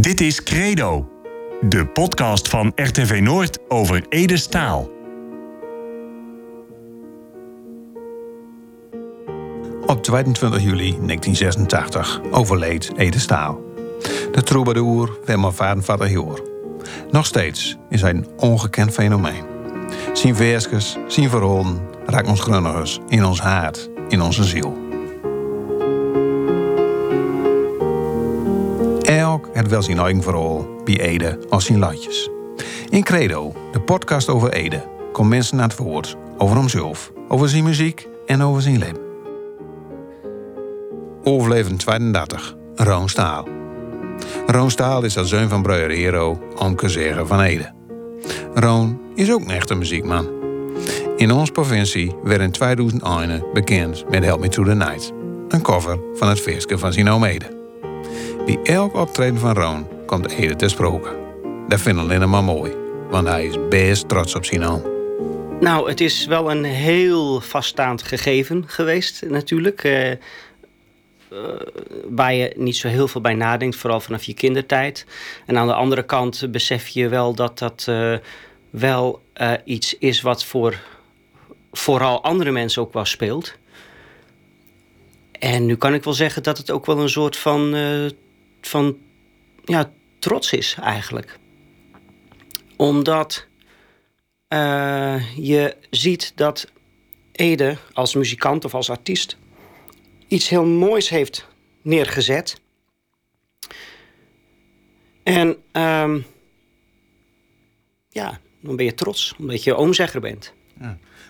Dit is Credo, de podcast van RTV Noord over Ede Staal. Op 22 juli 1986 overleed Ede Staal. De troubadour Wimmer Vadenvader Joor. Nog steeds is hij een ongekend fenomeen. Zijn versjes, zijn verhalen raakt ons grunnigers in ons hart, in onze ziel. Het wel zijn eigen verhaal bij Ede als zijn latjes. In Credo, de podcast over Ede, komt mensen naar het woord over hemzelf, over zijn muziek en over zijn leven. Overlevend 32, Roon Staal. Roon Staal is de zoon van Breuer Hero, Anke van Ede. Roon is ook een echte muziekman. In onze provincie werd in 2001 bekend met Help Me Through the Night. Een cover van het feestje van zijn. Elk optreden van Roon komt Ede ter sprake. Dat vinden we maar mooi, want hij is best trots op zijn oom. Nou, het is wel een heel vaststaand gegeven geweest, natuurlijk. Eh, eh, waar je niet zo heel veel bij nadenkt, vooral vanaf je kindertijd. En aan de andere kant besef je wel dat dat eh, wel iets is wat voor vooral andere mensen ook wel speelt. En nu kan ik wel zeggen dat het ook wel een soort van, van ja, trots is eigenlijk. Omdat eh, je ziet dat Ede als muzikant of als artiest iets heel moois heeft neergezet. En ehm, ja, dan ben je trots, omdat je oomzegger bent.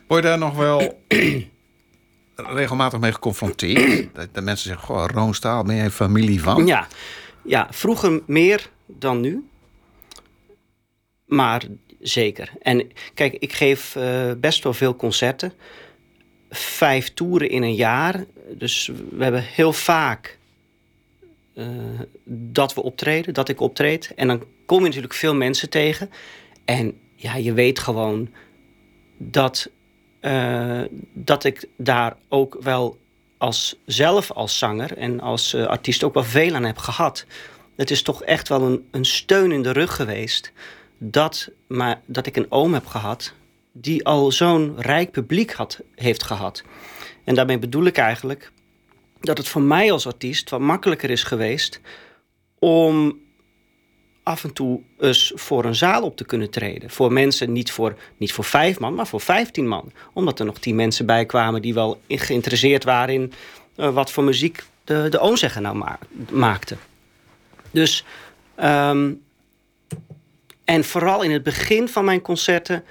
Word je daar nog wel regelmatig mee geconfronteerd? Dat, dat mensen zeggen, goh, Roon Staal, ben jij familie van? Ja, ja, vroeger meer dan nu. Maar zeker. En kijk, ik geef eh, best wel veel concerten. Vijf toeren in een jaar. Dus we hebben heel vaak eh, dat we optreden, dat ik optreed. En dan kom je natuurlijk veel mensen tegen. En ja, je weet gewoon dat, eh, dat ik daar ook wel als zelf als zanger en als eh, artiest ook wel veel aan heb gehad. Het is toch echt wel een, een steun in de rug geweest dat, maar, dat ik een oom heb gehad die al zo'n rijk publiek had, heeft gehad. En daarmee bedoel ik eigenlijk dat het voor mij als artiest wat makkelijker is geweest om af en toe eens voor een zaal op te kunnen treden. Voor mensen, niet voor, niet voor vijf man, maar voor vijftien man. Omdat er nog tien mensen bij kwamen die wel geïnteresseerd waren in eh, wat voor muziek de, de oomzegger nou ma maakte. Dus, ehm, en vooral in het begin van mijn concerten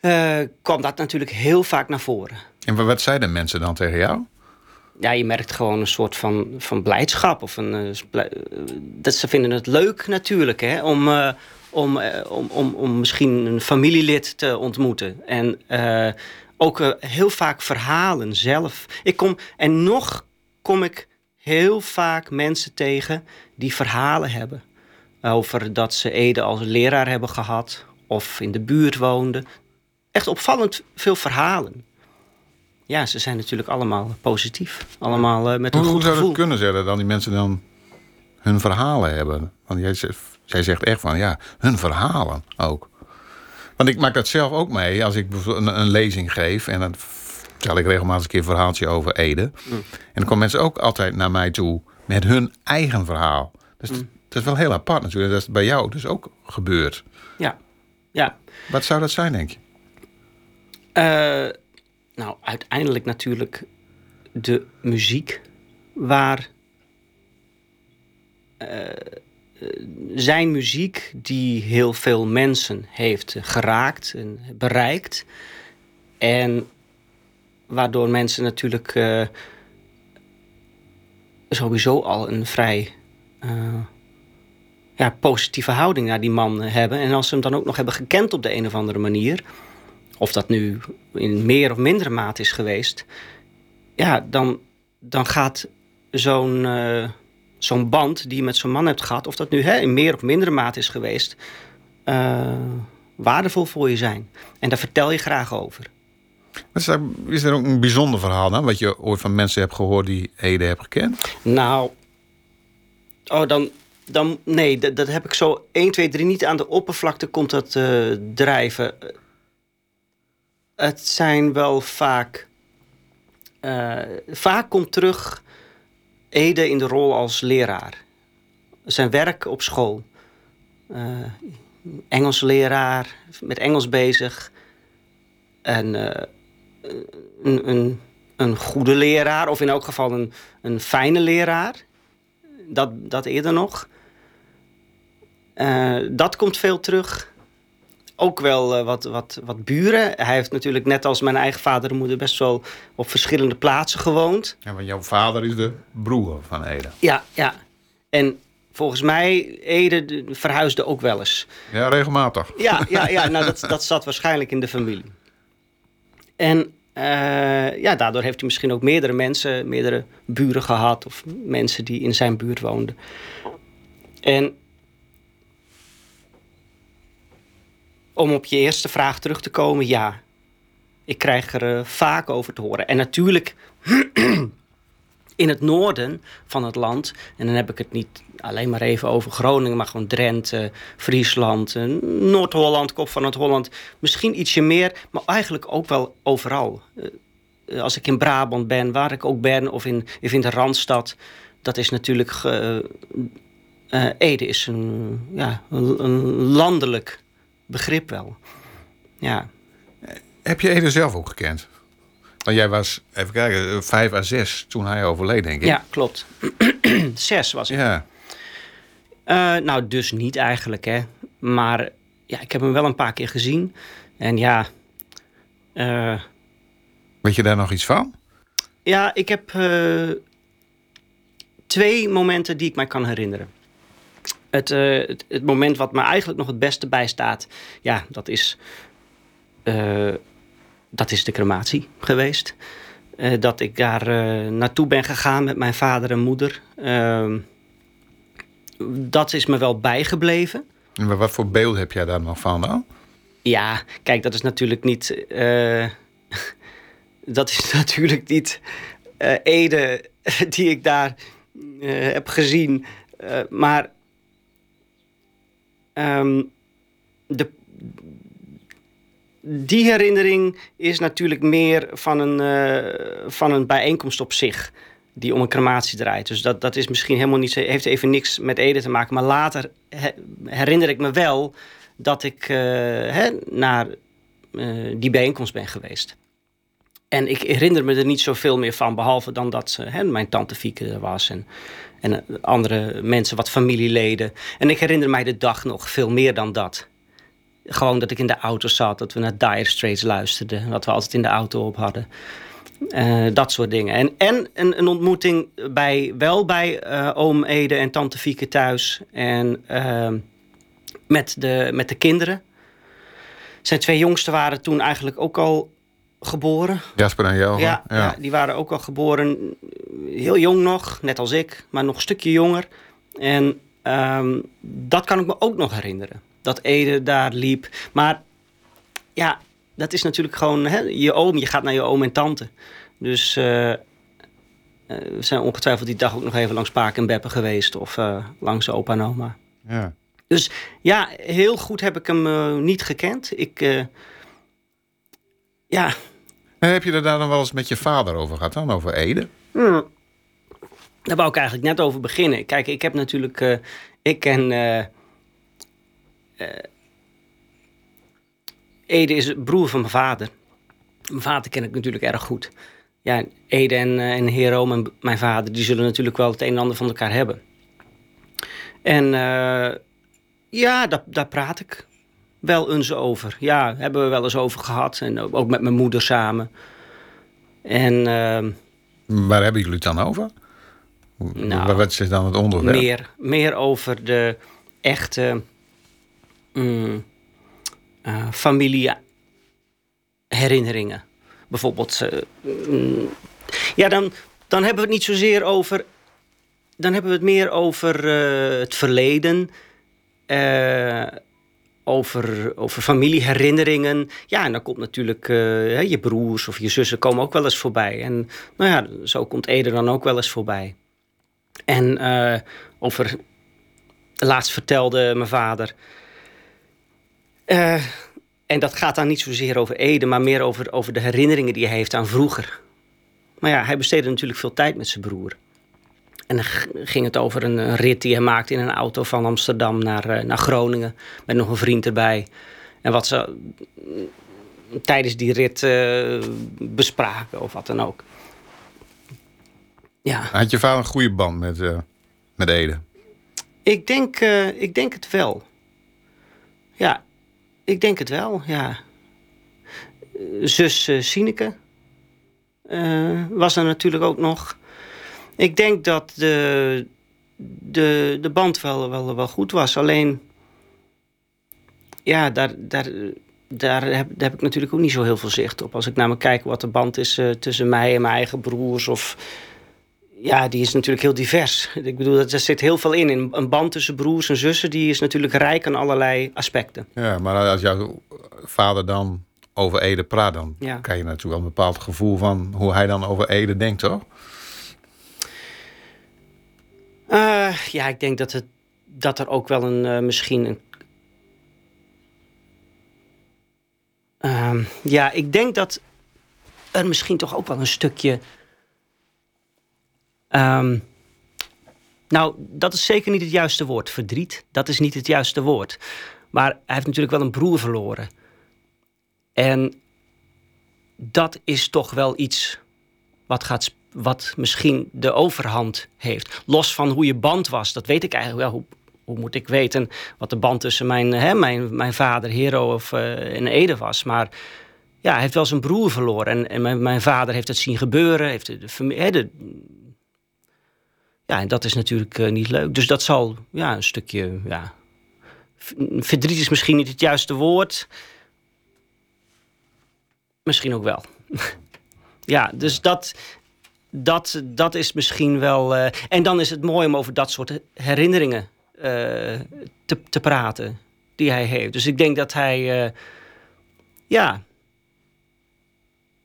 eh, kwam dat natuurlijk heel vaak naar voren. En wat zeiden mensen dan tegen jou? Ja, je merkt gewoon een soort van, van blijdschap. Of een, eh, eh, dat ze vinden het leuk natuurlijk hè, om, eh, om, om, om, om misschien een familielid te ontmoeten. En ook heel vaak verhalen zelf. Ik kom, en nog kom ik heel vaak mensen tegen die verhalen hebben. Over dat ze Ede als leraar hebben gehad. Of in de buurt woonden. Echt opvallend veel verhalen. Ja, ze zijn natuurlijk allemaal positief. Allemaal eh, met een Hoe, hoe goed zou gevoel. het kunnen zeggen dan die mensen dan hun verhalen hebben? Want jij, zegt- zij zegt echt van ja, hun verhalen ook. Want ik maak dat zelf ook mee als ik bijvoorbeeld een, een lezing geef en dan vertel ik regelmatig een keer een verhaaltje over Ede. En dan komen mensen ook altijd naar mij toe met hun eigen verhaal. Dus dat is wel heel apart natuurlijk. Dat is bij jou dus ook gebeurd. Ja, ja. Wat zou dat zijn, denk je? Eh, nou, uiteindelijk natuurlijk de muziek waar eh, zijn muziek die heel veel mensen heeft geraakt en bereikt. En waardoor mensen natuurlijk eh, sowieso al een vrij eh, ja, positieve houding naar die man hebben. En als ze hem dan ook nog hebben gekend op de een of andere manier, of dat nu in meer of mindere mate is geweest, ja, dan, dan gaat zo'n eh, zo'n band die je met zo'n man hebt gehad, of dat nu hè, in meer of mindere mate is geweest, eh, waardevol voor je zijn. En daar vertel je graag over. Is er, is er ook een bijzonder verhaal dan? Wat je ooit van mensen hebt gehoord die Ede hebben gekend? Nou, oh, dan, dan, nee, dat, dat heb ik zo 1, 2, 3 niet aan de oppervlakte komt dat uh, drijven. Het zijn wel vaak. Uh, vaak komt terug Ede in de rol als leraar. Zijn werk op school. Uh, Engels leraar, met Engels bezig. En een, een, een goede leraar, of in elk geval een, een fijne leraar. Dat, dat eerder nog. Dat komt veel terug. Ook wel uh, wat, wat, wat buren. Hij heeft natuurlijk net als mijn eigen vader en moeder best wel op verschillende plaatsen gewoond. Ja, want jouw vader is de broer van Ede. Ja, ja. En volgens mij, Ede verhuisde ook wel eens. Ja, regelmatig. Ja, ja, ja nou, dat, dat zat waarschijnlijk in de familie. En uh, ja, daardoor heeft hij misschien ook meerdere mensen, meerdere buren gehad. Of mensen die in zijn buurt woonden. En om op je eerste vraag terug te komen, ja. Ik krijg er uh, vaak over te horen. En natuurlijk in het noorden van het land, en dan heb ik het niet alleen maar even over Groningen, maar gewoon Drenthe, Friesland, eh, Noord-Holland, Kop van het Holland, misschien ietsje meer, maar eigenlijk ook wel overal. Uh, als ik in Brabant ben, waar ik ook ben, of in, of in de Randstad, dat is natuurlijk. Ede is een, ja, een landelijk begrip wel. Ja. Heb je Ede zelf ook gekend? Want jij was, even kijken, vijf à zes toen hij overleed, denk ik. Ja, klopt. zes was ik. Ja. Uh, nou, dus niet eigenlijk, hè. Maar ja, ik heb hem wel een paar keer gezien. En ja... Uh, Weet je daar nog iets van? Ja, ik heb uh, twee momenten die ik mij kan herinneren. Het, het, het, moment wat me eigenlijk nog het beste bijstaat... ja, dat is dat is de crematie geweest. Uh, dat ik daar naartoe ben gegaan met mijn vader en moeder. Uh, dat is me wel bijgebleven. Maar wat voor beeld heb jij daar nog van dan? Ja, kijk, dat is natuurlijk niet. Dat is natuurlijk niet Ede die ik daar heb gezien. maar um, de, die herinnering is natuurlijk meer van een, uh, van een bijeenkomst op zich. Die om een crematie draait. Dus dat, dat is misschien helemaal niet, heeft even niks met Ede te maken. Maar later herinner ik me wel dat ik uh, hè, naar uh, die bijeenkomst ben geweest. En ik herinner me er niet zoveel meer van, behalve dan dat hè, mijn tante Fieke er was en, en andere mensen, wat familieleden. En ik herinner mij de dag nog veel meer dan dat gewoon dat ik in de auto zat, dat we naar Dire Straits luisterden, wat we altijd in de auto op hadden. Uh, dat soort dingen. En, en een, een ontmoeting bij, wel bij uh, oom Ede en tante Fieke thuis. En uh, met, de, met de kinderen. Zijn twee jongsten waren toen eigenlijk ook al geboren. Jasper en Johan. Ja, ja. ja, die waren ook al geboren. Heel jong nog, net als ik, maar nog een stukje jonger. En ehm, dat kan ik me ook nog herinneren dat Ede daar liep. Maar ja, dat is natuurlijk gewoon hè, je oom. Je gaat naar je oom en tante. Dus uh, we zijn ongetwijfeld die dag ook nog even langs Paak en Beppe geweest. Of uh, langs opa en oma. Ja. Dus ja, heel goed heb ik hem niet gekend. Ik, ja. En heb je er daar dan wel eens met je vader over gehad dan, over Ede? Hmm. Daar wou ik eigenlijk net over beginnen. Kijk, ik heb natuurlijk... ik ken uh, Ede is broer van mijn vader. Mijn vader ken ik natuurlijk erg goed. Ja, Ede en, en Hero, mijn, mijn vader, die zullen natuurlijk wel het een en ander van elkaar hebben. En ja, daar, daar praat ik wel eens over. Ja, hebben we wel eens over gehad. En ook met mijn moeder samen. En... Waar hebben jullie het dan over? Nou, Wat is dan het onderwerp? Meer, meer over de echte mm, uh, familieherinneringen. Bijvoorbeeld, uh, mm, ja, dan, dan hebben we het niet zozeer over. Dan hebben we het meer over uh, het verleden. over, over familieherinneringen. Ja, en dan komt natuurlijk je broers of je zussen komen ook wel eens voorbij. En nou ja, zo komt Ede dan ook wel eens voorbij. En over laatst vertelde mijn vader. Eh, en dat gaat dan niet zozeer over Ede, maar meer over, over de herinneringen die hij heeft aan vroeger. Maar ja, hij besteedde natuurlijk veel tijd met zijn broer. En dan ging het over een, rit die hij maakte in een auto van Amsterdam naar, eh, naar Groningen. Met nog een vriend erbij. En wat ze tijdens die rit bespraken of wat dan ook. Ja. Had je vader een goede band met, uh, met Ede? Ik denk, uh, ik denk het wel. Ja, ik denk het wel, ja. Zus uh, Sineke was er natuurlijk ook nog. Ik denk dat de, de, de band wel, wel, wel goed was. Alleen, ja, daar, daar, daar, heb, daar heb ik natuurlijk ook niet zo heel veel zicht op. Als ik naar me kijk wat de band is tussen mij en mijn eigen broers of ja, die is natuurlijk heel divers. Ik bedoel, er zit heel veel in. Een band tussen broers en zussen, die is natuurlijk rijk aan allerlei aspecten. Ja, maar als jouw vader dan over Ede praat, dan ja. krijg je natuurlijk wel een bepaald gevoel van hoe hij dan over Ede denkt, toch? Uh, ja, ik denk dat, het, dat er ook wel een, uh, misschien een. Uh, ja, ik denk dat er misschien toch ook wel een stukje Um, nou, dat is zeker niet het juiste woord. Verdriet, dat is niet het juiste woord. Maar hij heeft natuurlijk wel een broer verloren. En dat is toch wel iets wat, gaat, wat misschien de overhand heeft. Los van hoe je band was, dat weet ik eigenlijk wel. Hoe, hoe moet ik weten wat de band tussen mijn, hè, mijn, mijn vader, Hero of uh, en Ede was. Maar ja, hij heeft wel zijn broer verloren. En, en mijn, mijn vader heeft het zien gebeuren. Heeft de, de, de ja, en dat is natuurlijk uh, niet leuk. Dus dat zal ja, een stukje. Ja, verdriet is misschien niet het juiste woord. Misschien ook wel. ja, dus dat, dat, dat is misschien wel. Uh, en dan is het mooi om over dat soort herinneringen uh, te, te praten die hij heeft. Dus ik denk dat hij. ja.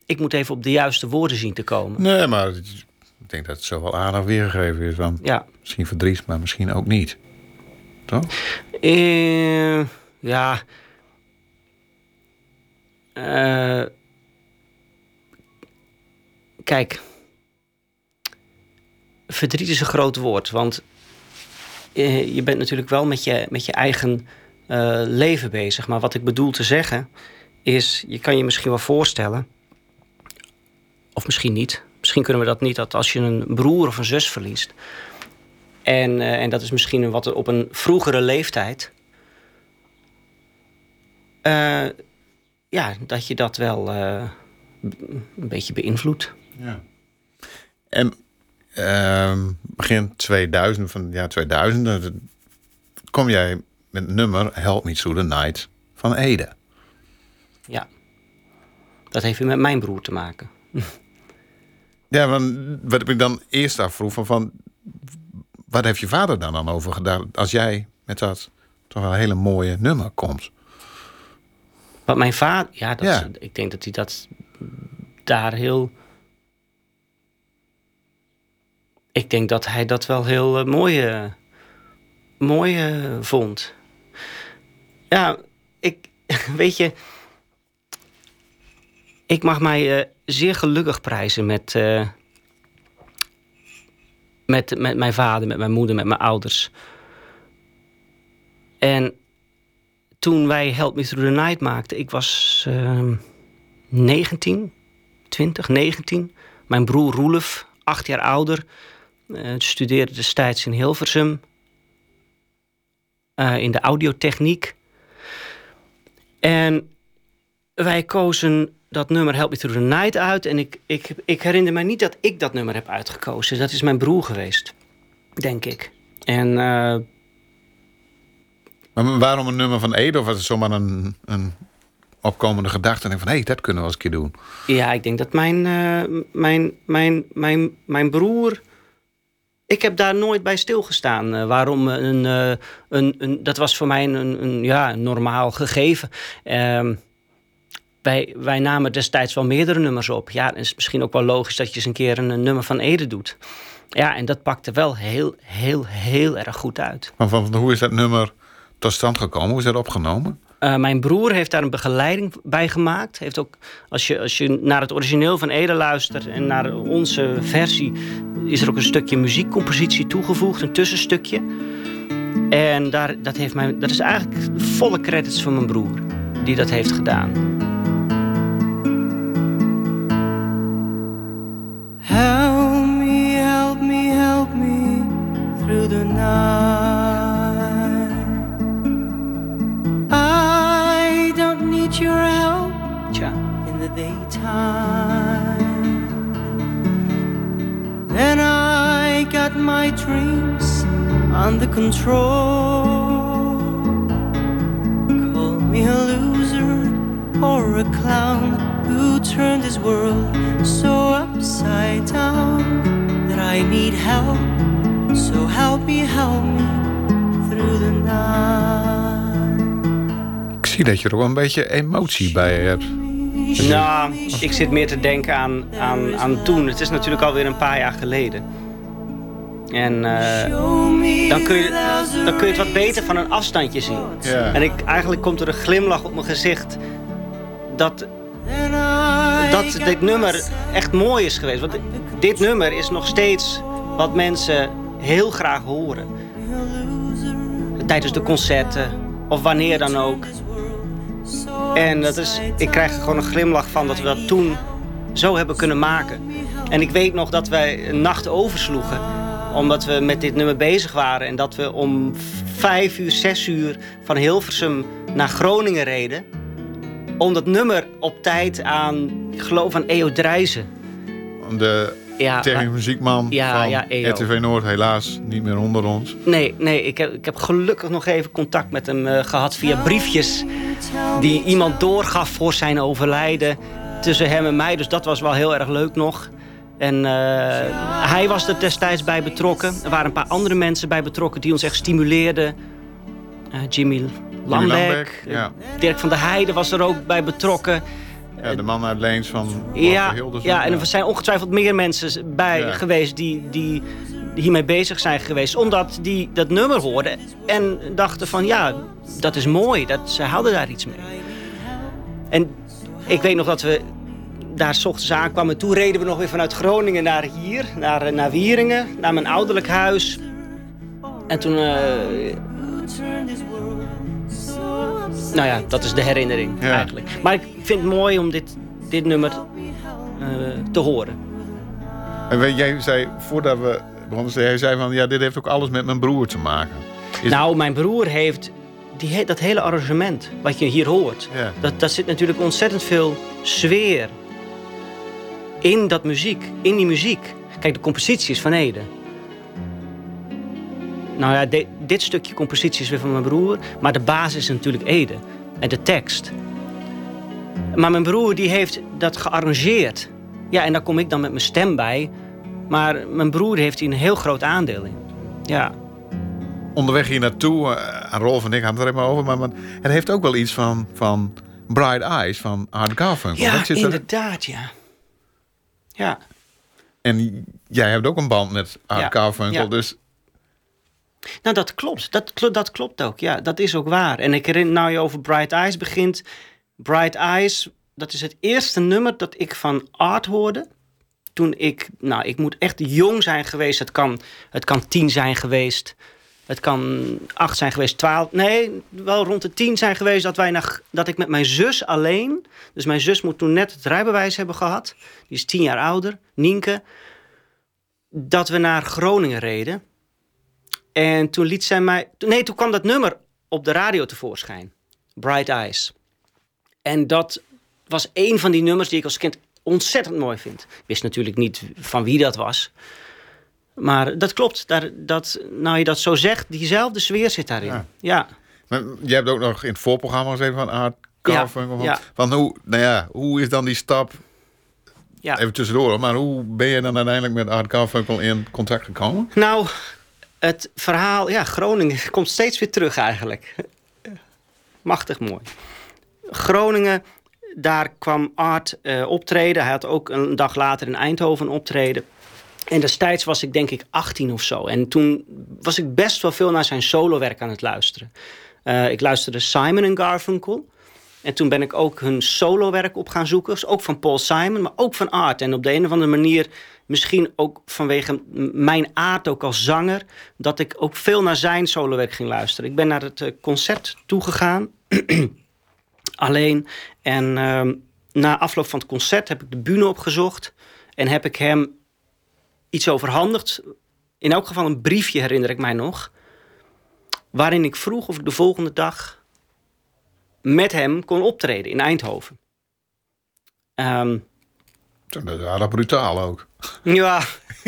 Ik moet even op de juiste woorden zien te komen. Nee, maar denk dat het zo wel aardig weergegeven is. Dan ja. Misschien verdriet, maar misschien ook niet. Toch? Uh, ja. Uh, kijk. Verdriet is een groot woord. Want uh, je bent natuurlijk wel met je, met je eigen leven bezig. Maar wat ik bedoel te zeggen is... Je kan je misschien wel voorstellen... Of misschien niet misschien kunnen we dat niet, dat als je een broer of een zus verliest. En, uh, en dat is misschien wat op een vroegere leeftijd. Uh, ja, dat je dat wel uh, een beetje beïnvloedt. Ja. En ehm, begin 2000, van ja 2000, kom jij met het nummer Help Me Through the Night van Ede. Ja, dat heeft weer met mijn broer te maken. Ja, want wat ik dan eerst afvroeg, van, van wat heeft je vader dan, dan over gedaan als jij met dat toch wel een hele mooie nummer komt? Wat mijn vader, ja, dat ja. ik denk dat hij dat daar heel. Ik denk dat hij dat wel heel uh, mooi, uh, mooi uh, vond. Ja, ik weet je. Ik mag mij zeer gelukkig prijzen met, uh, met, met mijn vader, met mijn moeder, met mijn ouders. En toen wij Help Me Through the Night maakten, ik was uh, 19, 20, 19. Mijn broer Roelof, acht jaar ouder, uh, studeerde destijds in Hilversum in de audiotechniek. En wij kozen dat nummer Help Me Through the Night uit. En ik, ik, ik herinner me niet dat ik dat nummer heb uitgekozen. Dat is mijn broer geweest, denk ik. En... Uh... Maar waarom een nummer van Ede? Of was het zomaar een, een opkomende gedachte? En van, hé, hey, dat kunnen we eens een keer doen. Ja, ik denk dat mijn, uh, mijn, mijn, mijn, mijn broer... Ik heb daar nooit bij stilgestaan. Uh, waarom een, een, een... Dat was voor mij een, een, ja, normaal gegeven. Wij, wij namen destijds wel meerdere nummers op. Ja, dan is het misschien ook wel logisch dat je eens een keer een, nummer van Ede doet. Ja, en dat pakte wel heel, heel, heel erg goed uit. Maar van, hoe is dat nummer tot stand gekomen? Hoe is dat opgenomen? Uh, mijn broer heeft daar een begeleiding bij gemaakt. Heeft ook, als, je, als je naar het origineel van Ede luistert en naar onze versie, is er ook een stukje muziekcompositie toegevoegd, een tussenstukje. En daar, dat, heeft mij, dat is eigenlijk volle credits van mijn broer die dat heeft gedaan. Help me, help me, help me through the night. I don't need your help in the daytime. Then I got my dreams under control. Call me a loser or a clown who turned this world so upside down that I need help. So help me, help me through the night. Ik zie dat je er wel een beetje emotie bij hebt. Nou, ik zit meer te denken aan, aan, aan toen. Het is natuurlijk alweer een paar jaar geleden. En eh, dan, kun je, dan kun je het wat beter van een afstandje zien. Ja. En ik, eigenlijk komt er een glimlach op mijn gezicht dat, dat dit nummer echt mooi is geweest. Want dit nummer is nog steeds wat mensen heel graag horen. Tijdens de concerten of wanneer dan ook. En dat is, ik krijg er gewoon een glimlach van dat we dat toen zo hebben kunnen maken. En ik weet nog dat wij een nacht oversloegen. Omdat we met dit nummer bezig waren. En dat we om vijf uur, zes uur van Hilversum naar Groningen reden. Om dat nummer op tijd aan, ik geloof aan EO Drijzen. De Ja, technisch muziekman Ja, van ja, EO. RTV Noord helaas niet meer onder ons. Nee, nee ik, heb, ik heb gelukkig nog even contact met hem eh, gehad via briefjes. Die iemand doorgaf voor zijn overlijden tussen hem en mij. Dus dat was wel heel erg leuk nog. En eh, hij was er destijds bij betrokken. Er waren een paar andere mensen bij betrokken die ons echt stimuleerden. Eh, Jimmy Lambeck, eh, ja. Dirk van der Heijden was er ook bij betrokken. Ja, de man uit Leens van Ja, ja, en er zijn ongetwijfeld meer mensen bij Ja. geweest die, die hiermee bezig zijn geweest. Omdat die dat nummer hoorden en dachten van ja, dat is mooi. Dat, ze hadden daar iets mee. En ik weet nog dat we daar 's ochtends aankwamen. Toen reden we nog weer vanuit Groningen naar hier, naar, eh, naar Wieringen, naar mijn ouderlijk huis. En toen, eh, nou ja, dat is de herinnering Ja. eigenlijk. Maar ik vind het mooi om dit, dit nummer eh, te horen. En weet, jij zei, voordat we begonnen, zei- jij zei van, ja, dit heeft ook alles met mijn broer te maken. Is- Nou, mijn broer heeft die, dat hele arrangement wat je hier hoort. Ja. Dat, daar zit natuurlijk ontzettend veel sfeer in dat muziek, in die muziek. Kijk, de compositie is van Ede. Nou ja, de- dit stukje compositie is weer van mijn broer. Maar de basis is natuurlijk Ede. En de tekst. Maar mijn broer die heeft dat gearrangeerd. Ja, en daar kom ik dan met mijn stem bij. Maar mijn broer heeft hier een heel groot aandeel in. Ja. Onderweg hier naartoe, uh, Rolf en ik hadden het er even over, maar, maar het heeft ook wel iets van, van Bright Eyes van Art Garfunkel. Ja, Dat zit er- inderdaad, ja. Ja, en jij hebt ook een band met Art Ja, Garfunkel, ja. dus nou dat klopt. Dat, dat klopt ook. Ja, dat is ook waar. En ik herinner, nou je over Bright Eyes begint. Bright Eyes, dat is het eerste nummer dat ik van Art hoorde. Toen ik, nou ik moet echt jong zijn geweest. Het kan, het kan tien zijn geweest. Het kan acht zijn geweest, twaalf. Nee, wel rond de tien zijn geweest dat, wij naar, dat ik met mijn zus alleen... Dus mijn zus moet toen net het rijbewijs hebben gehad. Die is tien jaar ouder, Nienke. Dat we naar Groningen reden. En toen liet zij mij... Nee, toen kwam dat nummer op de radio tevoorschijn. Bright Eyes. En dat was een van die nummers die ik als kind ontzettend mooi vind. Ik wist natuurlijk niet van wie dat was. Maar dat klopt. Daar, dat, nou je dat zo zegt, diezelfde sfeer zit daarin. Ja. Ja. maar jij hebt ook nog in het voorprogramma gezeten van Art Ja, Garfunkel. Van, ja. van hoe, nou ja, hoe is dan die stap, ja. even tussendoor, maar hoe ben je dan uiteindelijk met Art Garfunkel in contact gekomen? Nou, het verhaal, ja, Groningen komt steeds weer terug eigenlijk. Machtig mooi. Groningen, daar kwam Art eh, optreden. Hij had ook een dag later in Eindhoven optreden. En destijds was ik denk ik 18 of zo. En toen was ik best wel veel naar zijn solowerk aan het luisteren. Uh, ik luisterde Simon en Garfunkel. En toen ben ik ook hun solowerk op gaan zoeken. Dus ook van Paul Simon, maar ook van Art. En op de een of andere manier, misschien ook vanwege mijn aard ook als zanger... dat ik ook veel naar zijn solowerk ging luisteren. Ik ben naar het eh, concert toegegaan. alleen. En uh, na afloop van het concert heb ik de bühne opgezocht. En heb ik hem iets overhandigd. In elk geval een briefje herinner ik mij nog. Waarin ik vroeg of ik de volgende dag met hem kon optreden in Eindhoven. Um, dat is aardig brutaal ook. Ja,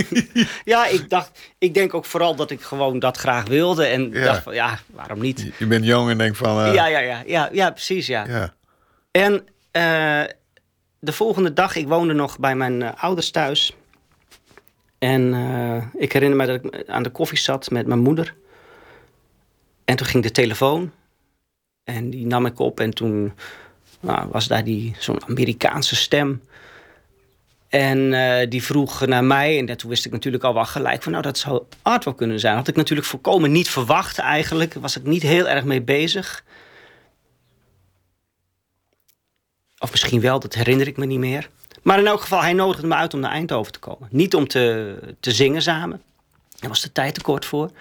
ja ik, dacht, ik denk ook vooral dat ik gewoon dat graag wilde. En ja. dacht van, ja, waarom niet? Je bent jong en denk van... Uh... Ja, ja, ja, ja, ja, precies, ja. ja. En uh, de volgende dag, ik woonde nog bij mijn uh, ouders thuis. En ik herinner me dat ik aan de koffie zat met mijn moeder. En toen ging de telefoon. En die nam ik op en toen nou, was daar die, zo'n Amerikaanse stem. En uh, die vroeg naar mij. En toen wist ik natuurlijk al wel gelijk van... nou, dat zou Art wel kunnen zijn. Had ik natuurlijk volkomen niet verwacht eigenlijk. Was ik niet heel erg mee bezig. Of misschien wel, dat herinner ik me niet meer. Maar in elk geval, hij nodigde me uit om naar Eindhoven te komen. Niet om te, te zingen samen. Daar was de tijd te kort voor.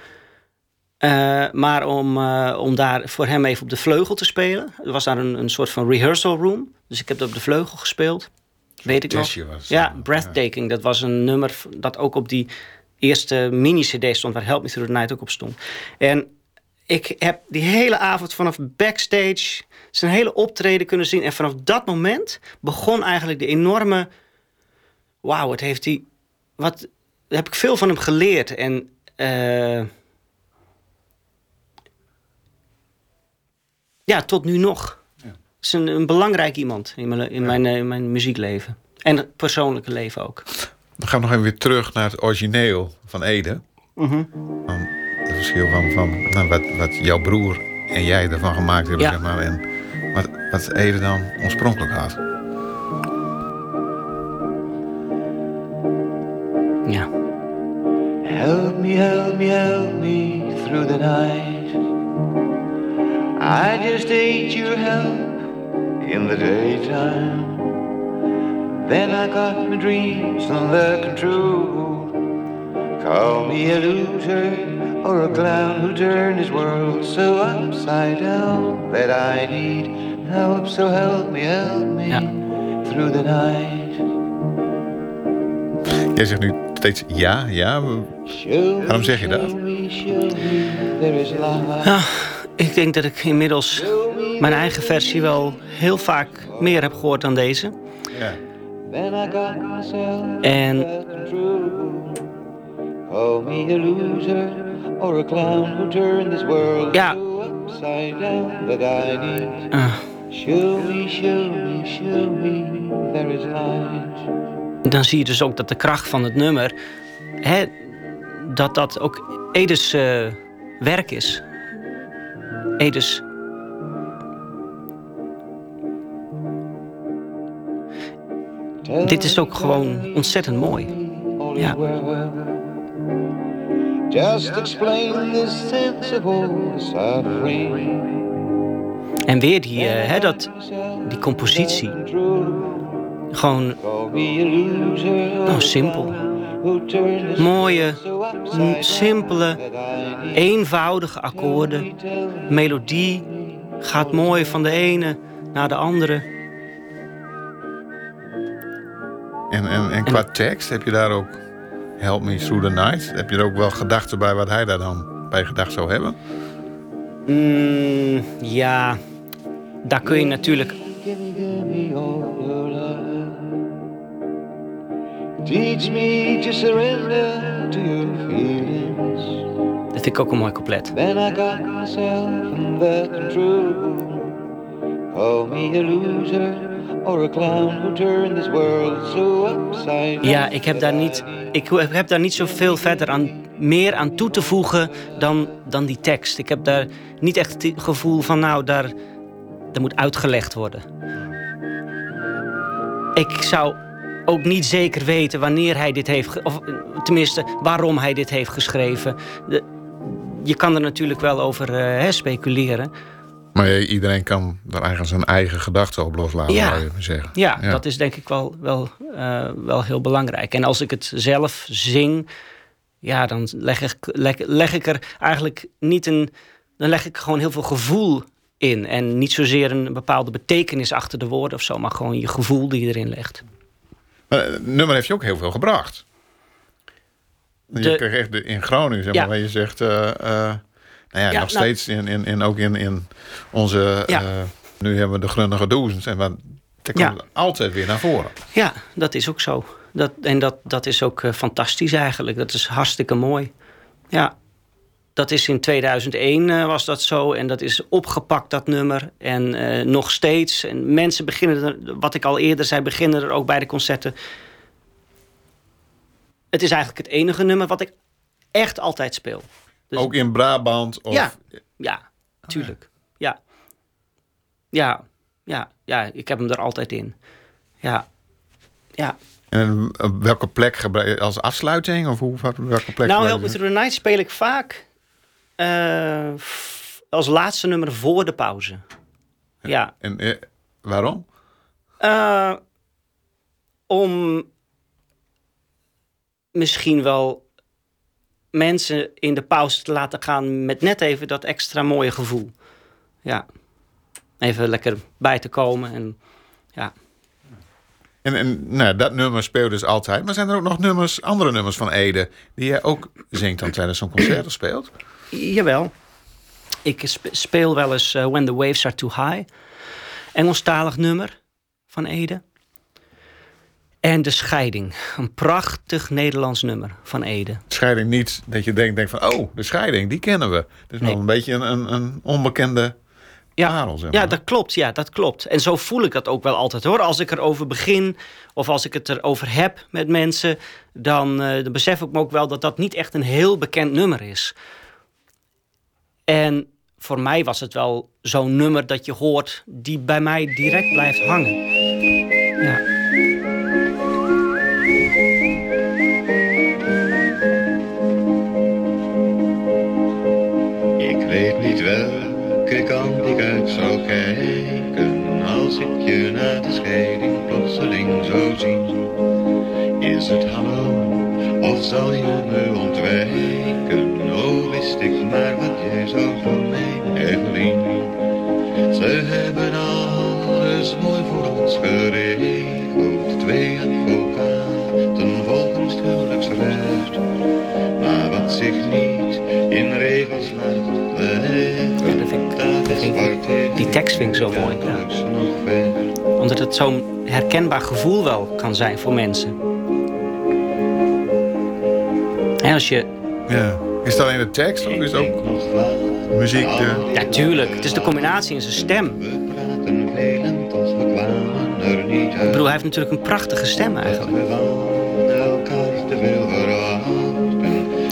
Uh, maar om, uh, om daar voor hem even op de vleugel te spelen. Er was daar een, een soort van rehearsal room. Dus ik heb op de vleugel gespeeld. Weet ik nog. Was, ja, Breathtaking. Ja. Dat was een nummer dat ook op die eerste mini-cd stond... waar Help Me Through the Night ook op stond. En ik heb die hele avond vanaf backstage... zijn hele optreden kunnen zien. En vanaf dat moment begon eigenlijk de enorme... Wauw, het heeft die... Wat, heb ik veel van hem geleerd. En... Uh, Ja, tot nu nog. Is een, een belangrijk iemand in mijn, in, mijn, in mijn muziekleven. En het persoonlijke leven ook. Dan gaan we nog even weer terug naar het origineel van Ede. Mm -hmm. het verschil van, van nou, wat, wat jouw broer en jij ervan gemaakt hebben, ja. zeg maar. En wat, wat Ede dan oorspronkelijk had. Ja. Help me, help me, help me through the night. I just ate your help in the daytime. Then I got my dreams under control. Call me a loser or a clown who turned his world so upside down that I need help. So help me, help me ja. through the night. Jij zegt nu steeds ja, ja. Waarom zeg je dat? Ja, ik denk dat ik inmiddels mijn eigen versie wel heel vaak meer heb gehoord dan deze. Ja. En. Ja. Uh. Dan zie je dus ook dat de kracht van het nummer, hè, dat dat ook Edes uh, werk is. Edus. Dit is ook gewoon ontzettend mooi. Ja. Just explain this sensible suffering. En weer die, uh, hè, dat, die compositie. Gewoon nou, simpel. Mooie, simpele, eenvoudige akkoorden. Melodie gaat mooi van de ene naar de andere. En, en, en qua tekst, heb je daar ook Help Me Through the Night? Heb je er ook wel gedachten bij wat hij daar dan bij gedacht zou hebben? Mm, ja, daar kun je natuurlijk Teach me to surrender to your feelings. Dat vind ik ook een mooi couplet. Then I got myself under control. Call me a loser Ja, ik heb daar niet, ik heb daar niet zoveel verder aan, meer aan toe te voegen dan, dan die tekst. Ik heb daar niet echt het gevoel van, nou, daar, daar moet uitgelegd worden. Ik zou ook niet zeker weten wanneer hij dit heeft... of tenminste, waarom hij dit heeft geschreven. Je kan er natuurlijk wel over eh, hè, speculeren. Maar iedereen kan daar eigenlijk zijn eigen gedachten op loslaten, Ja. zou je zeggen. Ja, dat is denk ik wel, wel, eh, wel heel belangrijk. En als ik het zelf zing, ja, dan leg ik, leg, leg ik er eigenlijk niet een. Dan leg ik gewoon heel veel gevoel in. En niet zozeer een bepaalde betekenis achter de woorden of zo, maar gewoon je gevoel die je erin legt. Maar het nummer heeft je ook heel veel gebracht. Je De- kreeg echt de, in Groningen, zeg Ja. maar, waar je zegt... eh, eh, nou ja, Ja, nog nou- steeds in, in, in, ook in, in onze... Ja. eh, nu hebben we de grunnige doezens. En wat, dat Ja. komt altijd weer naar voren. Ja, dat is ook zo. Dat, en dat, dat is ook eh, fantastisch eigenlijk. Dat is hartstikke mooi. Ja, dat is in 2001 eh, was dat zo. En dat is opgepakt, dat nummer. En nog steeds. En mensen beginnen, er, wat ik al eerder zei, beginnen er ook bij de concerten. Het is eigenlijk het enige nummer wat ik echt altijd speel. Dus- ook in Brabant? Of, Ja, ja, tuurlijk. Ja. Ja, ja, ja, ik heb hem er altijd in. Ja, ja. En op welke plek gebruik je als afsluiting? Of hoe, welke plek Nou, Help? Me Through the Night speel ik vaak eh, als laatste nummer voor de pauze. Ja. En eh, waarom? Eh, om misschien wel mensen in de pauze te laten gaan met net even dat extra mooie gevoel. Ja. Even lekker bij te komen. En, ja. En, en nou, dat nummer speelt dus altijd. Maar zijn er ook nog nummers, andere nummers van Ede... die jij ook zingt dan tijdens zo'n concert of speelt? Jawel. Ik sp- speel wel eens eh, When the Waves Are Too High. Engelstalig nummer van Ede. En De Scheiding. Een prachtig Nederlands nummer van Ede. Scheiding niet dat je denkt, denkt van... oh, de scheiding, die kennen we. Dus nog Nee. een beetje een, een, een onbekende Ja, parel, zeg maar. ja, dat klopt. Ja, dat klopt. En zo voel ik dat ook wel altijd hoor. Als ik erover begin of als ik het erover heb met mensen, dan, eh, dan besef ik me ook wel dat dat niet echt een heel bekend nummer is. En voor mij was het wel zo'n nummer dat je hoort die bij mij direct blijft hangen. Kant ik uit zou kijken als ik je na de scheiding plotseling zou zien. Is het hallo of zal je me ontwijken? Oh, wist ik maar wat jij zou voor mij, Evelien. Ze hebben alles mooi voor ons geregeld. Die tekst vind ik zo mooi. Omdat het zo'n herkenbaar gevoel wel kan zijn voor mensen. En als je Ja. Is het alleen de tekst of is het ook muziek? De... Ja, tuurlijk. Het is de combinatie in zijn stem. Ik bedoel, hij heeft natuurlijk een prachtige stem eigenlijk.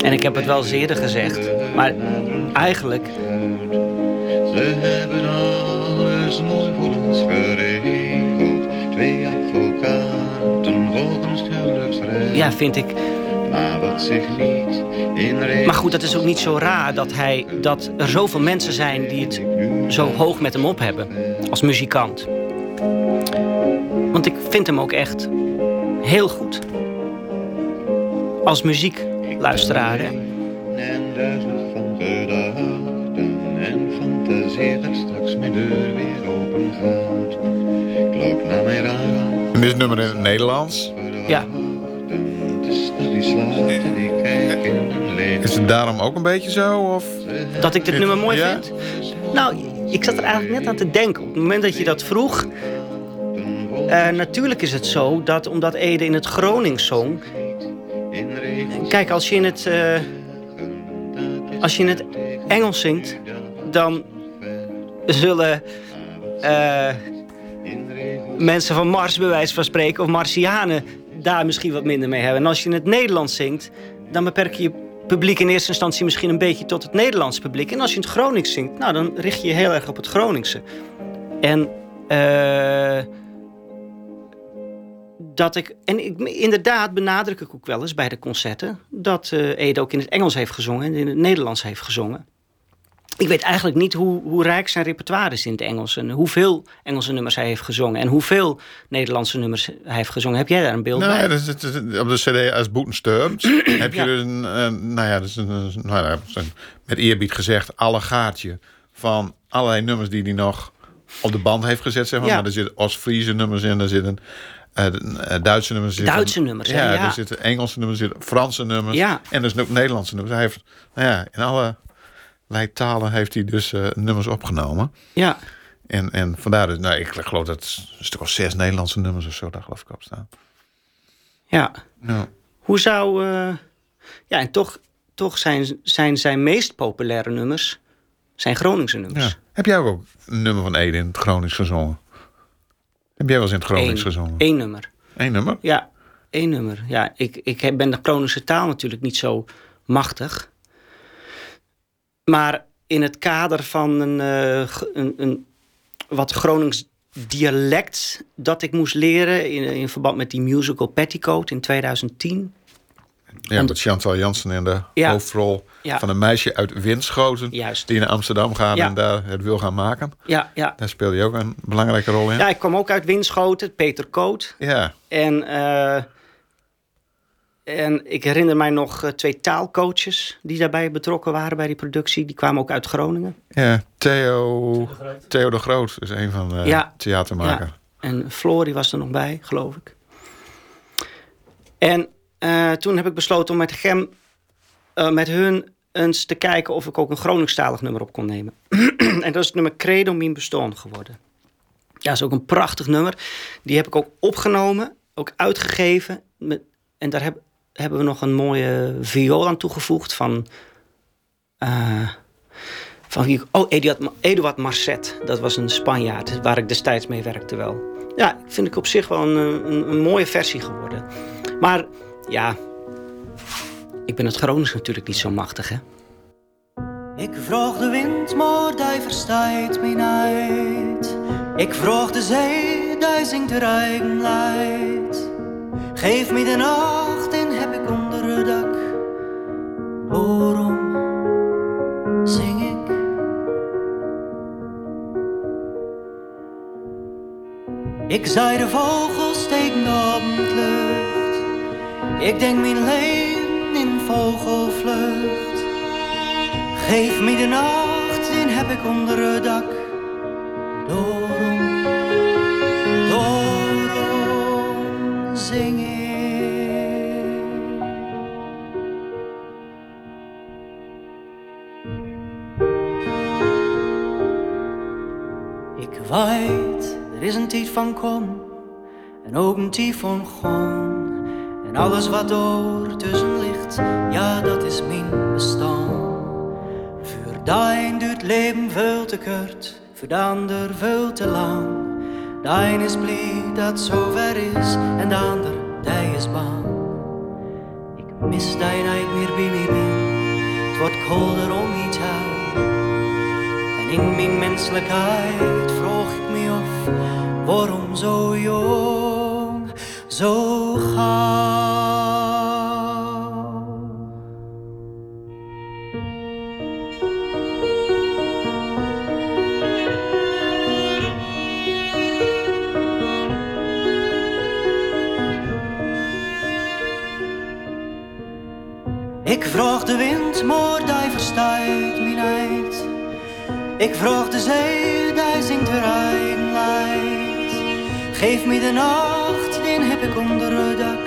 En ik heb het wel eens eerder gezegd. Maar eigenlijk, ja, vind ik... Maar wat zich niet in regels Maar goed, dat is ook niet zo raar dat, hij, dat er zoveel mensen zijn die het zo hoog met hem op hebben. Als muzikant. Want ik vind hem ook echt heel goed. Als muziekluisteraar, hè. En duizelig van gedachten en fantaseer dat straks mijn deur weer open gaat. Klop naar mij aan. En dit nummer in het Nederlands. Het daarom ook een beetje zo? Of? Dat ik dit nummer mooi Ja? vind? Nou, ik zat er eigenlijk net aan te denken. Op het moment dat je dat vroeg... eh, natuurlijk is het zo dat omdat Ede in het Gronings zong... Kijk, als je in het, eh, als je in het Engels zingt... dan zullen eh, mensen van Mars, bij wijze van spreken... of Martianen daar misschien wat minder mee hebben. En als je in het Nederlands zingt... dan beperk je je publiek in eerste instantie misschien een beetje tot het Nederlands publiek. En als je in het Gronings zingt, nou, dan richt je je heel erg op het Groningse. En eh, dat ik, en ik, inderdaad benadruk ik ook wel eens bij de concerten, dat uh, Ede ook in het Engels heeft gezongen en in het Nederlands heeft gezongen. Ik weet eigenlijk niet hoe, hoe rijk zijn repertoire is in het Engels. En hoeveel Engelse nummers hij heeft gezongen. En hoeveel Nederlandse nummers hij heeft gezongen. Heb jij daar een beeld nou, bij? Ja, dus, op de CD als Boetensturms heb je ja. dus een, nou ja, dus een, nou ja, met eerbied gezegd, alle gaatje van allerlei nummers die hij nog op de band heeft gezet. Zeg maar. Ja. maar er zitten Oost-Friese nummers in, er zitten uh, Duitse nummers in. Duitse nummers, ja, er zitten Engelse nummers, er zitten Franse nummers. Ja. En er zijn ook Nederlandse nummers. Hij heeft, nou ja, in alle talen heeft hij dus uh, nummers opgenomen. Ja. En, en vandaar dus, nou, ik geloof dat een stuk of zes Nederlandse nummers of zo daar geloof ik op staan. Ja. Ja. Hoe zou, uh, ja, en toch, toch zijn, zijn zijn meest populaire nummers zijn Groningse nummers. Ja. Heb jij ook een nummer van Ede in het Gronings gezongen? Heb jij wel eens in het Gronings Eén, gezongen? Eén nummer. Eén nummer? Ja, één nummer. Ja, ik, ik ben de Groningse taal natuurlijk niet zo machtig. Maar in het kader van een, uh, een, een wat Gronings dialect dat ik moest leren in, in verband met die musical Petticoat in 2010. Ja, met Chantal Jansen in de Ja. hoofdrol Ja. van een meisje uit Winschoten. Juist. Die naar Amsterdam gaat Ja. en daar het wil gaan maken. Ja, ja. Daar speel je ook een belangrijke rol in. ja, ik kwam ook uit Winschoten, Peter Koot. Ja. En, eh, en ik herinner mij nog eh, twee taalcoaches die daarbij betrokken waren bij die productie. Die kwamen ook uit Groningen. ja. Theo, Theo de Groot is een van de Ja. theatermakers. Ja. En Flory was er nog bij, geloof ik. En eh, toen heb ik besloten om met Gem, eh, met hun eens te kijken of ik ook een Groningstalig nummer op kon nemen. en dat is het nummer Credo Min Bestaan geworden. Ja, dat is ook een prachtig nummer. Die heb ik ook opgenomen, ook uitgegeven. Met, en daar heb, hebben we nog een mooie viool aan toegevoegd van... eh, van oh, Eduard, Marcet. Dat was een Spanjaard waar ik destijds mee werkte wel. Ja, vind ik op zich wel een, een, een mooie versie geworden. Maar ja, ik ben het Gronings natuurlijk niet zo machtig, hè. Ik vroeg de wind, maar die mij. Ik vroeg de zee, die zingt leid. Geef me de nacht en heb ik onder het dak. Waarom zing ik? Ik zei de vogels op het lucht. Ik denk mijn leven in vogelvlucht. Geef me de nacht, die heb ik onder het dak. Daarom, Er is een tijd van kom en ook een tijd van gaan. En alles wat door tussen ligt, ja, dat is mijn bestaan. Voor dijn duurt leven veel te kort, voor de ander veel te lang. De een is blij dat zover is, en de ander, die is bang. Ik mis die niet meer ben, het wordt kolder om iets hou. En in mijn menselijkheid waarom zo jong, zo gauw? Ik vroeg de wind, maar die verstaat mij niet. Ik vroeg de zee, die zingt leid. Geef me de nacht, die heb ik onder het dak.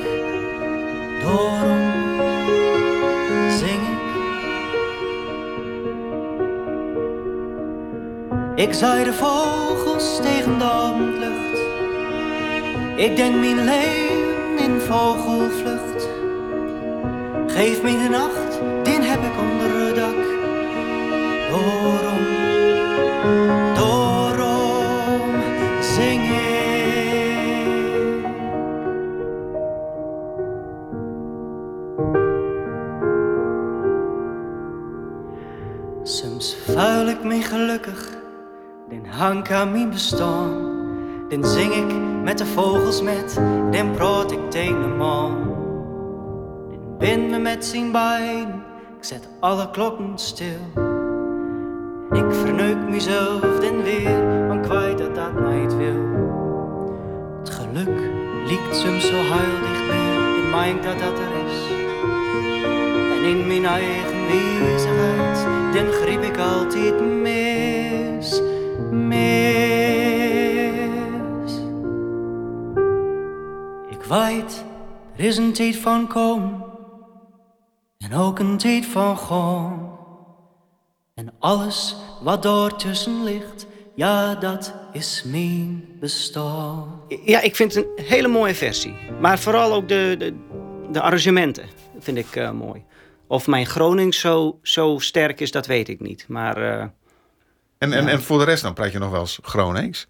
Daarom zing ik. Ik zei de vogels tegen de avondlucht. Ik denk mijn leven in vogelvlucht. Geef me de nacht, hang aan mijn bestaan. Dan zing ik met de vogels met, dan praat ik tegen de man. Dan ben me met zijn beiden, ik zet alle klokken stil. En ik verneuk mezelf dan weer, want kwijt dat dat nooit wil. Het geluk liegt soms zo heel dichtbij, ik meent dat dat er is. En in mijn eigen wezigheid, dan griep ik altijd mis, Ik weet, er is een tijd van komen, en ook een tijd van gaan. En alles wat daartussen ligt, ja, dat is mijn bestaan. Ja, ik vind het een hele mooie versie. Maar vooral ook de, de, de arrangementen vind ik eh, mooi. Of mijn Gronings zo, zo sterk is, dat weet ik niet. Maar eh, En, en, en voor de rest dan praat je nog wel eens Gronings?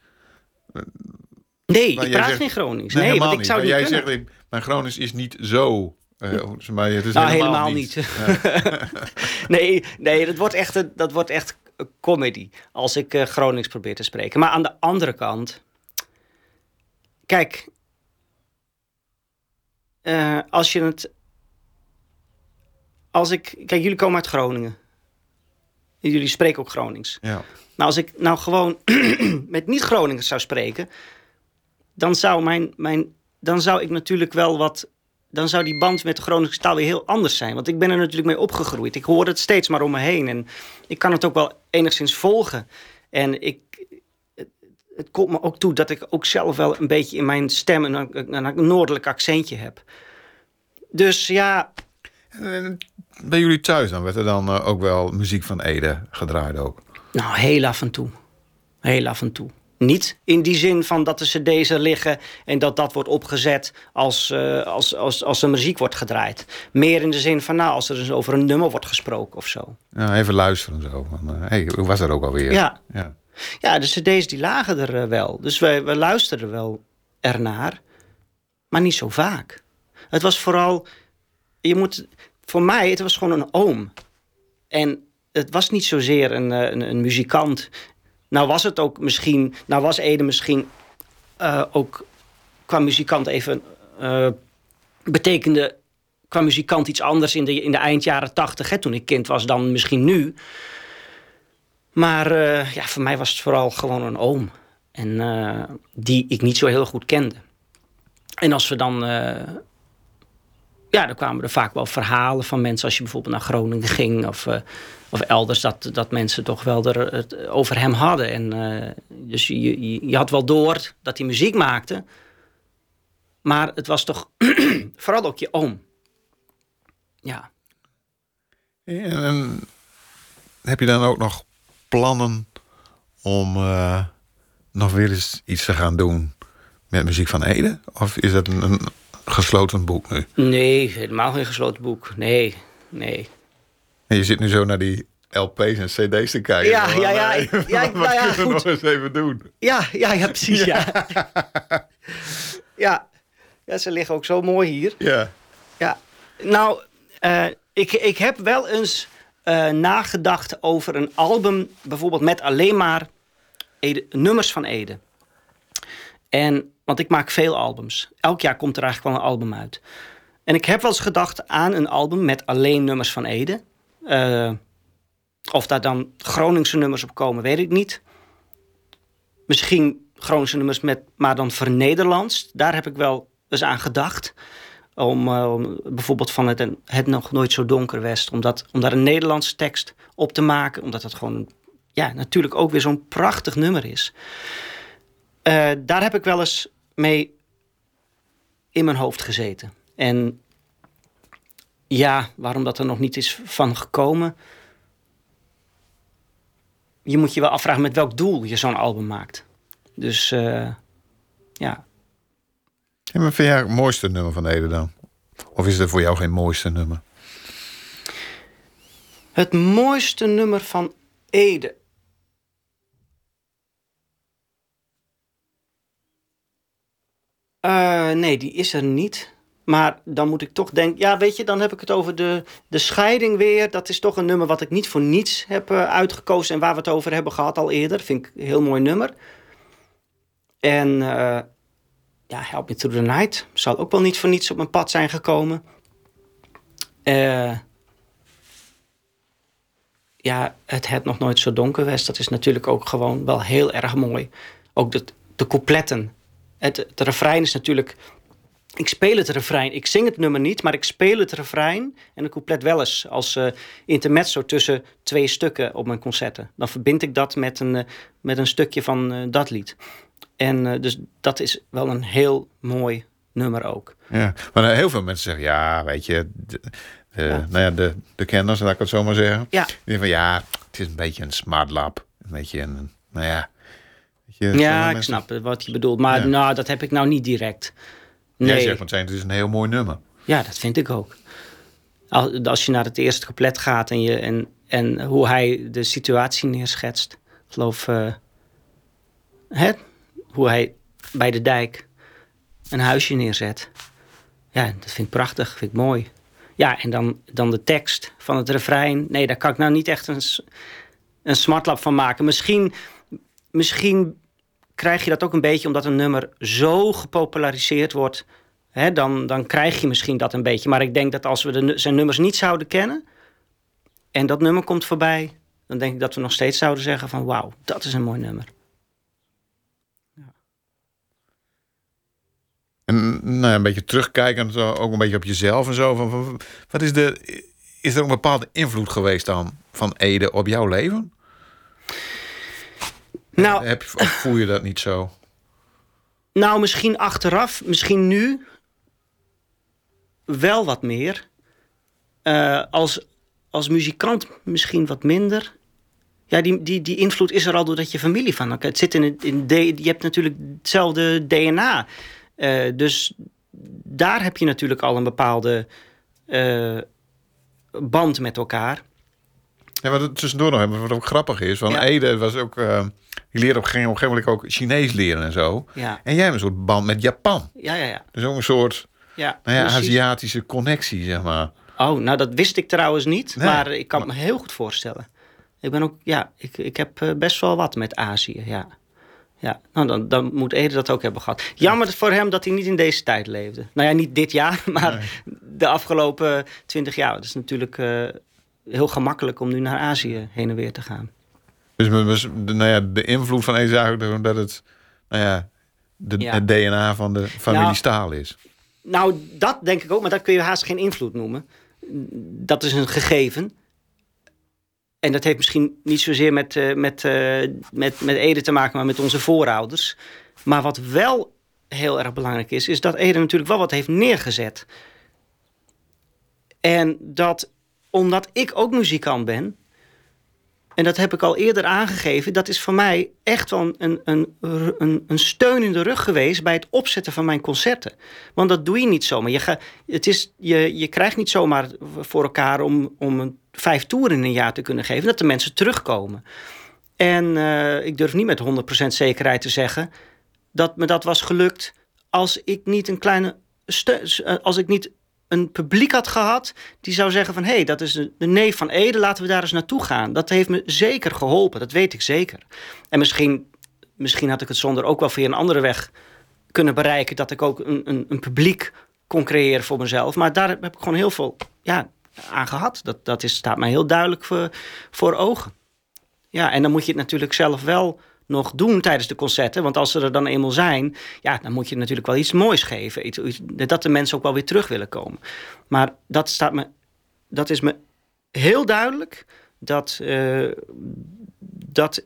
nee, Maar ik praat zegt- geen Gronings. Nee, Nee, want ik zou niet. jij kunnen. zegt, mijn Gronings is niet zo... mij, het is Nou, helemaal, helemaal niet. niet. nee, nee dat, wordt echt, een- dat wordt echt comedy als ik eh, Gronings probeer te spreken. Maar aan de andere kant, kijk, eh, als je het, als ik, kijk, jullie komen uit Groningen. Jullie spreken ook Gronings. Ja. Maar als ik nou gewoon met niet-Groningers zou spreken, dan zou, mijn, mijn, dan zou ik natuurlijk wel wat. Dan zou die band met de Groningse taal weer heel anders zijn. Want ik ben er natuurlijk mee opgegroeid. Ik hoor het steeds maar om me heen. En ik kan het ook wel enigszins volgen. En ik, het, het komt me ook toe dat ik ook zelf wel een beetje in mijn stem een, een, een noordelijk accentje heb. Dus ja, En bij jullie thuis dan werd er dan eh, ook wel muziek van Ede gedraaid ook. Nou, heel af en toe. Heel af en toe. Niet in die zin van dat de cd's er liggen en dat dat wordt opgezet als, eh, als, als, als er muziek wordt gedraaid. Meer in de zin van, nou, als er dus over een nummer wordt gesproken of zo. Ja, even luisteren zo. Van, eh, hey, hoe was dat ook alweer? Ja. ja. Ja, de cd's die lagen er eh, wel. Dus wij, we luisterden wel ernaar, maar niet zo vaak. Het was vooral, je moet, voor mij, het was gewoon een oom. En het was niet zozeer een, eh, een, een muzikant. Nou was het ook misschien, nou was Ede misschien eh, ook qua muzikant even, eh, betekende qua muzikant iets anders in de, in de eind tachtig, toen ik kind was, dan misschien nu. Maar ja, voor mij was het vooral gewoon een oom. En die ik niet zo heel goed kende. En als we dan. Ja, dan kwamen er vaak wel verhalen van mensen. Als je bijvoorbeeld naar Groningen ging of, eh, of elders. Dat, dat mensen toch wel er, het over hem hadden. En, eh, dus je, je, had wel door dat hij muziek maakte. Maar het was toch vooral ook je oom. Ja. En, heb je dan ook nog plannen om eh, nog weer eens iets te gaan doen met muziek van Ede? Of is dat een, een gesloten boek nu? Nee, helemaal geen gesloten boek. Nee, nee. En je zit nu zo naar die LP's en CD's te kijken. Ja, ja, ja, ik- ja, ja, kunnen we goed. nog eens even doen? Ja, ja, ja precies. Ja. Ja. ja, ze liggen ook zo mooi hier. Ja. Ja. Nou, eh, ik, ik heb wel eens eh, nagedacht over een album, bijvoorbeeld met alleen maar Ede, nummers van Ede. En, want ik maak veel albums. Elk jaar komt er eigenlijk wel een album uit. En ik heb wel eens gedacht aan een album met alleen nummers van Ede. Eh, of daar dan Groningse nummers op komen, weet ik niet. Misschien Groningse nummers met, maar dan vernederlandst. Daar heb ik wel eens aan gedacht. Om, eh, bijvoorbeeld van het, het nog nooit zo donker west. Om, dat, om daar een Nederlandse tekst op te maken. Omdat het gewoon ja, natuurlijk ook weer zo'n prachtig nummer is. Eh, daar heb ik wel eens mee in mijn hoofd gezeten. En ja, waarom dat er nog niet is van gekomen. Je moet je wel afvragen met welk doel je zo'n album maakt. Dus eh, ja. En wat vind jij het mooiste nummer van Ede dan? Of is er voor jou geen mooiste nummer? Het mooiste nummer van Ede. Eh, nee, die is er niet. Maar dan moet ik toch denken... Ja, weet je, dan heb ik het over de, de scheiding weer. Dat is toch een nummer wat ik niet voor niets heb eh, uitgekozen... en waar we het over hebben gehad al eerder. Vind ik een heel mooi nummer. En eh, ja, Help Me Through the Night zal ook wel niet voor niets op mijn pad zijn gekomen. Ja, het het nog nooit zo donker was. Dat is natuurlijk ook gewoon wel heel erg mooi. Ook de, de coupletten. Het, het refrein is natuurlijk... Ik speel het refrein. Ik zing het nummer niet, maar ik speel het refrein en de couplet wel eens als uh, intermezzo tussen twee stukken op mijn concerten. Dan verbind ik dat met een, uh, met een stukje van uh, dat lied. En dus dat is wel een heel mooi nummer ook. Ja, maar heel veel mensen zeggen, ja, weet je, de, de, ja. Nou ja, de, de kenners, laat ik het zo maar zeggen. Ja. Die van, ja, het is een beetje een smart lab. Een beetje een, nou ja. Je, ja, ik snap wat je bedoelt. Maar ja. nou, dat heb ik nou niet direct. Nee. Jij zegt het is een heel mooi nummer. Ja, dat vind ik ook. Als je naar het eerste couplet gaat en, je, en, en hoe hij de situatie neerschetst. Ik geloof, uh, hè? hoe hij bij de dijk een huisje neerzet. Ja, dat vind ik prachtig, vind ik mooi. Ja, en dan, dan de tekst van het refrein. Nee, daar kan ik nou niet echt een, een smartlap van maken. Misschien, misschien krijg je dat ook een beetje omdat een nummer zo gepopulariseerd wordt. Hè, dan, dan krijg je misschien dat een beetje. Maar ik denk dat als we de, zijn nummers niet zouden kennen. en dat nummer komt voorbij. dan denk ik dat we nog steeds zouden zeggen: van wauw, dat is een mooi nummer. En nou, een beetje terugkijken, ook een beetje op jezelf en zo. Van, van, wat is, de, is er een bepaalde invloed geweest dan van Ede op jouw leven? Nou, Heb, of voel je dat niet zo? Nou, misschien achteraf, misschien nu wel wat meer. Uh, als, als muzikant misschien wat minder. Ja, die, die, die invloed is er al doordat je familie van elkaar. Het zit in, het, in de, je hebt natuurlijk hetzelfde DNA. Uh, dus daar heb je natuurlijk al een bepaalde uh, band met elkaar. Ja, wat het tussendoor nog hebben, wat ook grappig is. Van ja. Ede was ook. Die leerde op een gegeven moment ook Chinees leren en zo. Ja. En jij hebt een soort band met Japan. Ja, ja, ja. Dus ook een soort ja, nou ja, Aziatische connectie, zeg maar. Oh, nou dat wist ik trouwens niet. Nee, maar ik kan maar... me heel goed voorstellen. Ik ben ook, ja, ik, ik heb best wel wat met Azië, ja. Ja, nou dan, dan moet Ede dat ook hebben gehad. Jammer voor hem dat hij niet in deze tijd leefde. Nou ja, niet dit jaar, maar nee. de afgelopen twintig jaar. Het is natuurlijk uh, heel gemakkelijk om nu naar Azië heen en weer te gaan. Dus nou ja, de invloed van Ede is eigenlijk dat het, nou ja, de, ja. het DNA van de familie nou, Staal is. Nou, dat denk ik ook, maar dat kun je haast geen invloed noemen. Dat is een gegeven. En dat heeft misschien niet zozeer met, uh, met, uh, met, met Ede te maken, maar met onze voorouders. Maar wat wel heel erg belangrijk is, is dat Ede natuurlijk wel wat heeft neergezet. En dat, omdat ik ook muzikant ben, en dat heb ik al eerder aangegeven, dat is voor mij echt wel een, een, een, een steun in de rug geweest bij het opzetten van mijn concerten. Want dat doe je niet zomaar. Je, ga, het is, je, je krijgt niet zomaar voor elkaar om, om een vijf toeren in een jaar te kunnen geven, dat de mensen terugkomen. En uh, ik durf niet met 100% zekerheid te zeggen dat me dat was gelukt als ik niet een kleine als ik niet een publiek had gehad die zou zeggen van... hé, hey, dat is de neef van Ede, laten we daar eens naartoe gaan. Dat heeft me zeker geholpen, dat weet ik zeker. En misschien, misschien had ik het zonder ook wel via een andere weg kunnen bereiken... dat ik ook een, een, een publiek kon creëren voor mezelf. Maar daar heb ik gewoon heel veel ja, aan gehad. Dat, dat is, staat mij heel duidelijk voor, voor ogen. Ja, en dan moet je het natuurlijk zelf wel nog doen tijdens de concerten. Want als ze er dan eenmaal zijn, ja, dan moet je natuurlijk wel iets moois geven. Iets, dat de mensen ook wel weer terug willen komen. Maar dat, staat me, dat is me heel duidelijk dat, uh, dat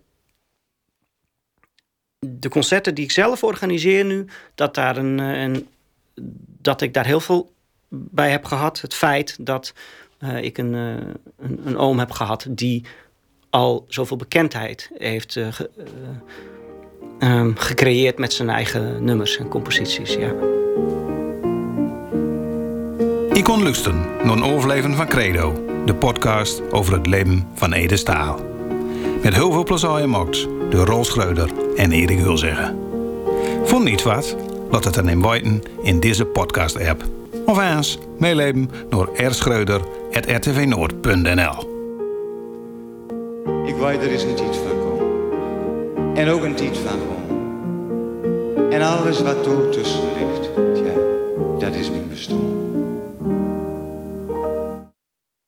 de concerten die ik zelf organiseer nu, dat, daar een, een, dat ik daar heel veel bij heb gehad. Het feit dat uh, ik een, een, een oom heb gehad die al zoveel bekendheid heeft ge, uh, um, gecreëerd met zijn eigen nummers en composities. Ja. Ik kon lusten naar een overleven van Credo, de podcast over het leven van Ede Staal. Met heel veel plezier gemaakt door Rol Schreuder en Erik Hulzeggen. Vond niet wat? Laat het dan in in deze podcast-app. Of eens meeleven door rschreuder.rtvnoord.nl Ik weet er is een tijd van komen. En ook een tijd van gewoon. En alles wat tussen ligt, ja, dat is mijn bestaan.